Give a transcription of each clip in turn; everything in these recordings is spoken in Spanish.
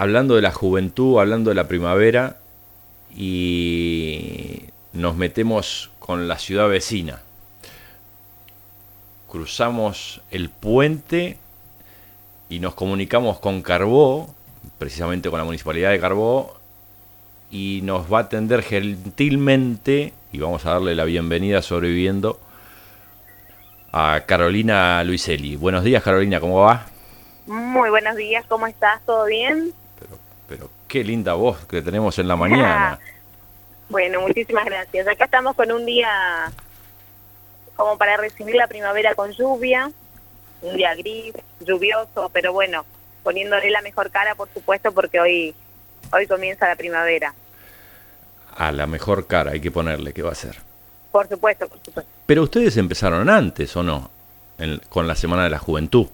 hablando de la juventud, hablando de la primavera, y nos metemos con la ciudad vecina. Cruzamos el puente y nos comunicamos con Carbó, precisamente con la municipalidad de Carbó, y nos va a atender gentilmente, y vamos a darle la bienvenida sobreviviendo a Carolina Luiselli. Buenos días Carolina, ¿cómo va? Muy buenos días, ¿cómo estás? ¿Todo bien? Pero, qué linda voz que tenemos en la mañana. bueno, muchísimas gracias. Acá estamos con un día como para recibir la primavera con lluvia, un día gris, lluvioso, pero bueno, poniéndole la mejor cara, por supuesto, porque hoy, hoy comienza la primavera. A la mejor cara hay que ponerle, ¿qué va a ser? Por supuesto, por supuesto. Pero ustedes empezaron antes, ¿o no? con la Semana de la Juventud.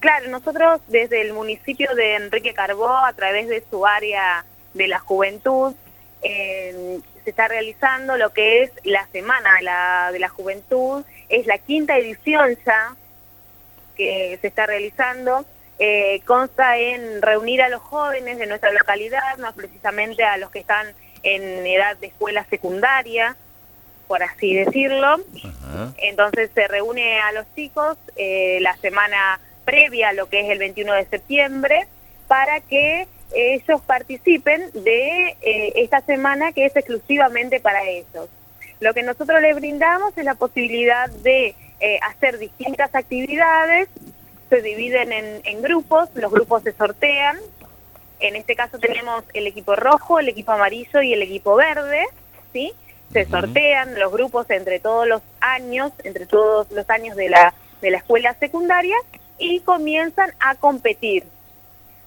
Claro, nosotros desde el municipio de Enrique Carbó, a través de su área de la juventud, eh, se está realizando lo que es la Semana de la, de la Juventud. Es la quinta edición ya que se está realizando. Eh, consta en reunir a los jóvenes de nuestra localidad, más precisamente a los que están en edad de escuela secundaria, por así decirlo. Entonces se reúne a los chicos eh, la semana previa a lo que es el 21 de septiembre para que ellos participen de eh, esta semana que es exclusivamente para ellos. Lo que nosotros les brindamos es la posibilidad de eh, hacer distintas actividades, se dividen en, en grupos, los grupos se sortean, en este caso tenemos el equipo rojo, el equipo amarillo y el equipo verde, ¿sí? se sortean los grupos entre todos los años, entre todos los años de la, de la escuela secundaria y comienzan a competir.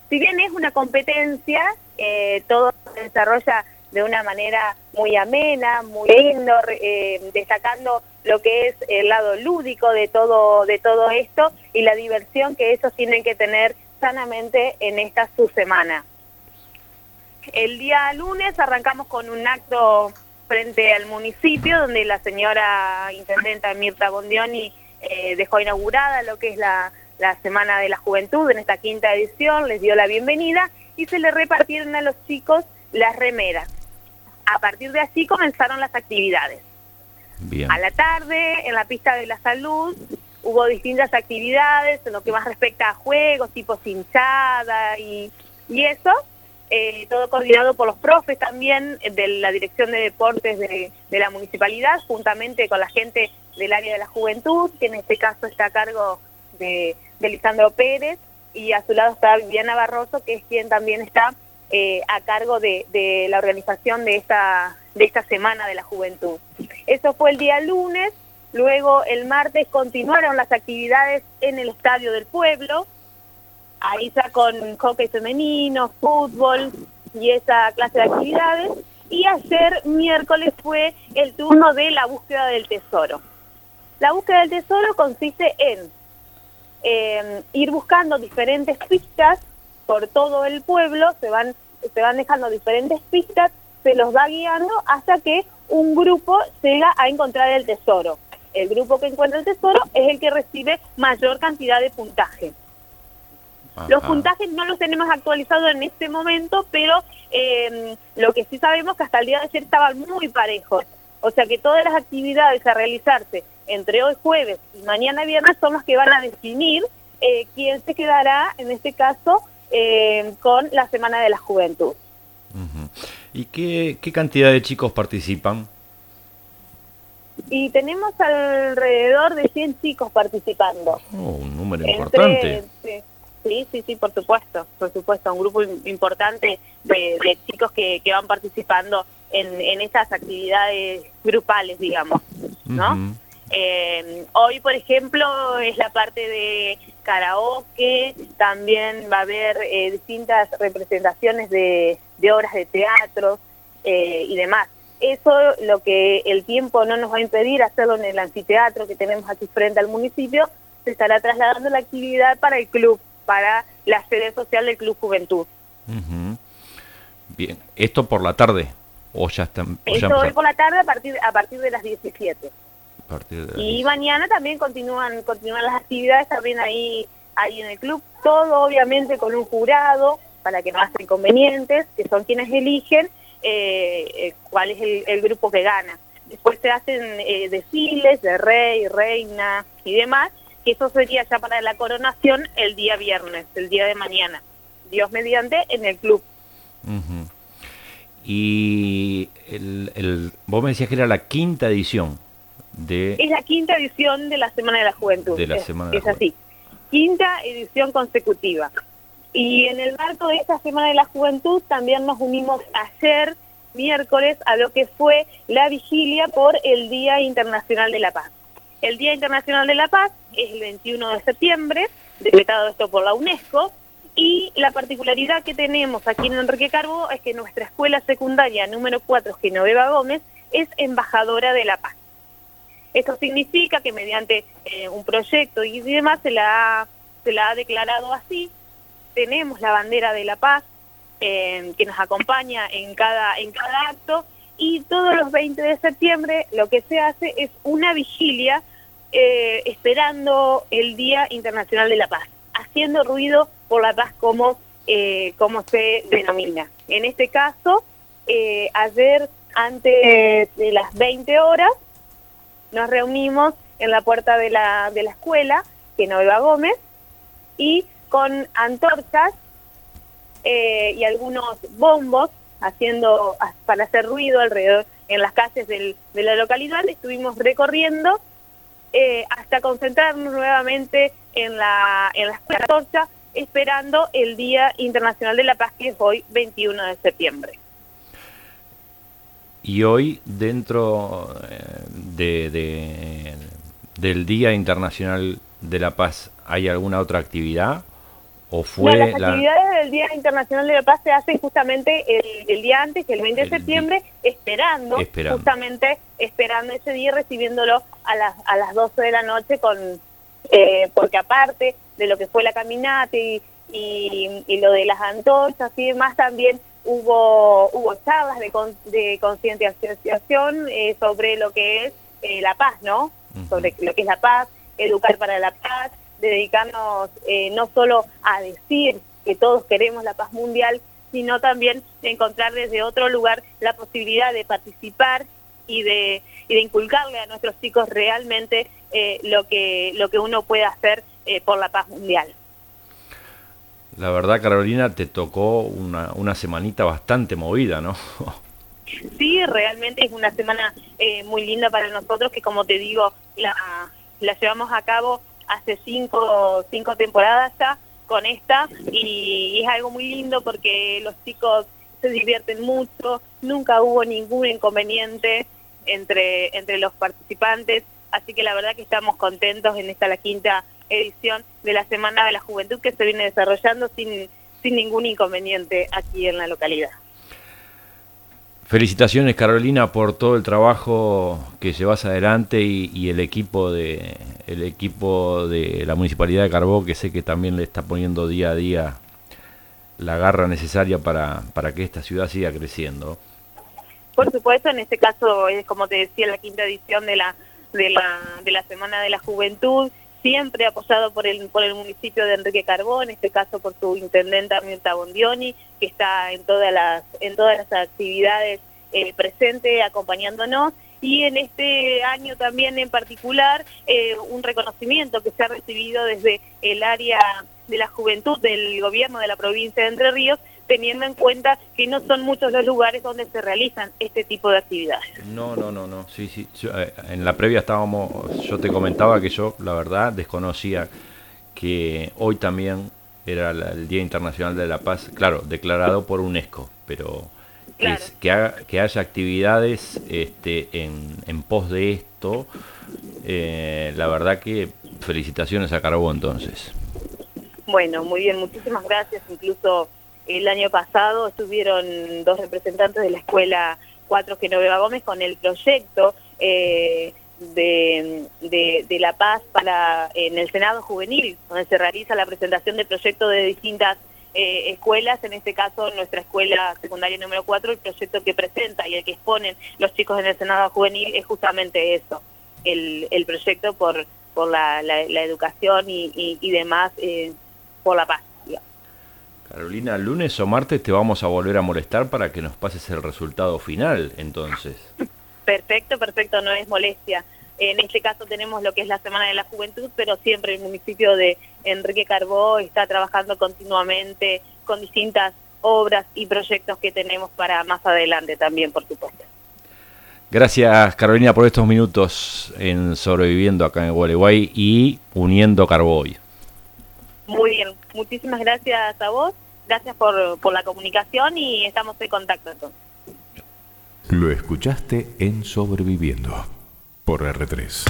Si bien es una competencia, eh, todo se desarrolla de una manera muy amena, muy lindo, eh, destacando lo que es el lado lúdico de todo, de todo esto y la diversión que ellos tienen que tener sanamente en esta su semana. El día lunes arrancamos con un acto frente al municipio, donde la señora intendenta Mirta Bondioni eh, dejó inaugurada lo que es la, Semana de la Juventud en esta quinta edición, les dio la bienvenida y se le repartieron a los chicos las remeras. A partir de allí comenzaron las actividades. A la tarde, en la pista de la salud, hubo distintas actividades en lo que más respecta a juegos, tipo cinchada y, y eso, eh, todo coordinado por los profes también de la Dirección de Deportes de, la Municipalidad, juntamente con la gente del área de la juventud, que en este caso está a cargo de, Lisandro Pérez, y a su lado está Viviana Barroso, que es quien también está eh, a cargo de, de, la organización de esta, de esta Semana de la Juventud. Eso fue el día lunes, luego el martes continuaron las actividades en el Estadio del Pueblo, ahí ya con hockey femenino, fútbol y esa clase de actividades. Y ayer, miércoles, fue el turno de la búsqueda del tesoro. La búsqueda del tesoro consiste en em, ir buscando diferentes pistas por todo el pueblo, se van, se van dejando diferentes pistas, se los va guiando hasta que un grupo llega a encontrar el tesoro. El grupo que encuentra el tesoro es el que recibe mayor cantidad de puntaje. Los puntajes no los tenemos actualizados en este momento, pero eh, lo que sí sabemos que hasta el día de ayer estaban muy parejos. O sea que todas las actividades a realizarse entre hoy jueves y mañana viernes son las que van a definir eh, quién se quedará, en este caso, eh, con la Semana de la Juventud. ¿Y qué, qué cantidad de chicos participan? Y tenemos alrededor de 100 chicos participando. Oh, un número importante. Sí, sí, sí, por supuesto, por supuesto, un grupo importante de, chicos que, van participando en, en esas actividades grupales, digamos, ¿no? Eh, hoy, por ejemplo, es la parte de karaoke, también va a haber eh, distintas representaciones de, obras de teatro eh, y demás. Eso lo que el tiempo no nos va a impedir hacerlo en el anfiteatro que tenemos aquí frente al municipio, se estará trasladando la actividad para el club para la sede social del Club Juventud. Bien, ¿esto por la tarde? ¿O ya están, Esto hoy por la tarde a partir, a partir de las 17. Y mañana también continúan continúan las actividades también ahí ahí en el club, todo obviamente con un jurado, para que no haya inconvenientes, que son quienes eligen cuál es el, grupo que gana. Después se hacen desfiles de rey, reina y demás, que eso sería ya para la coronación el día viernes, el día de mañana. Dios mediante, en el club. Y el, el, vos me decías que era la quinta edición de... Es la quinta edición de la Semana de la Juventud. De la Semana de es, así. Quinta edición consecutiva. Y en el marco de esta Semana de la Juventud también nos unimos ayer, miércoles, a lo que fue la vigilia por el Día Internacional de la Paz. El Día Internacional de la Paz es el 21 de septiembre, decretado esto por la UNESCO, y la particularidad que tenemos aquí en Enrique Carbo es que nuestra escuela secundaria número 4, Genoveva Gómez, es embajadora de la paz. Esto significa que mediante eh, un proyecto y demás se la, ha, se la ha declarado así. Tenemos la bandera de la paz eh, que nos acompaña en cada, en cada acto y todos los 20 de septiembre lo que se hace es una vigilia eh, esperando el Día Internacional de la Paz, haciendo ruido por la paz como, eh, como se denomina. En este caso, ayer antes de las 20 horas nos reunimos en la puerta de la, de la escuela, que no iba Gómez, y con antorchas eh, y algunos bombos haciendo para hacer ruido alrededor en las calles del, de la localidad, estuvimos recorriendo eh, hasta concentrarnos nuevamente en la, en la escuela torcha, esperando el Día Internacional de la Paz, que es hoy 21 de septiembre. Y hoy, dentro eh, de, del Día Internacional de la Paz, ¿hay alguna otra actividad? ¿O fue las actividades del Día Internacional de la Paz se hacen justamente el, día antes, el 20 de septiembre, esperando, justamente esperando ese día, recibiéndolo a las, a las 12 de la noche, con eh, porque aparte de lo que fue la caminata y, y, lo de las antorchas y demás, también hubo, hubo charlas de, de concientización eh, sobre lo que es eh, la paz, ¿no? Sobre lo que es la paz, educar para la paz, dedicarnos eh, no solo a decir que todos queremos la paz mundial, sino también encontrar desde otro lugar la posibilidad de participar y de, y de inculcarle a nuestros chicos realmente eh, lo, que, lo que uno puede hacer eh, por la paz mundial. La verdad, Carolina, te tocó una, una semanita bastante movida, ¿no? sí, realmente es una semana muy linda para nosotros que, como te digo, la, la llevamos a cabo hace cinco, cinco temporadas ya con esta y, es algo muy lindo porque los chicos se divierten mucho, nunca hubo ningún inconveniente entre, entre los participantes, así que la verdad que estamos contentos en esta la quinta edición de la Semana de la Juventud que se viene desarrollando sin, sin ningún inconveniente aquí en la localidad. Felicitaciones Carolina por todo el trabajo que llevas adelante y, el equipo de el equipo de la municipalidad de Carbó que sé que también le está poniendo día a día la garra necesaria para, para que esta ciudad siga creciendo. Por supuesto, en este caso es como te decía la quinta edición de la de la de la Semana de la Juventud, siempre apoyado por el por el municipio de Enrique Carbó, en este caso por su intendente Mirta Bondioni, que está en todas las en todas las actividades eh, presente acompañándonos. Y en este año también en particular eh, un reconocimiento que se ha recibido desde el área de la juventud del gobierno de la provincia de Entre Ríos teniendo en cuenta que no son muchos los lugares donde se realizan este tipo de actividades. No, no, no, no, sí, sí. Eh, en la previa estábamos, yo te comentaba que yo, la verdad, desconocía que hoy también era el Día Internacional de la Paz, claro, declarado por UNESCO, pero que, que, haya actividades este, en, en pos de esto, eh, la verdad que felicitaciones a Carbó entonces. Bueno, muy bien, muchísimas gracias. Incluso el año pasado estuvieron dos representantes de la Escuela 4 Genoveva Gómez con el proyecto eh, de, La Paz para en el Senado Juvenil, donde se realiza la presentación de proyectos de distintas eh, escuelas, en este caso nuestra escuela secundaria número 4, el proyecto que presenta y el que exponen los chicos en el Senado Juvenil es justamente eso, el, proyecto por, por la, educación y, y, demás por la paz. Carolina, lunes o martes te vamos a volver a molestar para que nos pases el resultado final, entonces. Perfecto, perfecto, no es molestia. En este caso tenemos lo que es la Semana de la Juventud, pero siempre el municipio de Enrique Carbó está trabajando continuamente con distintas obras y proyectos que tenemos para más adelante también, por supuesto. Gracias Carolina por estos minutos en Sobreviviendo acá en Gualeguay y uniendo Carboy. Muy bien, muchísimas gracias a vos, gracias por, por la comunicación y estamos en contacto entonces. Lo escuchaste en Sobreviviendo por R3.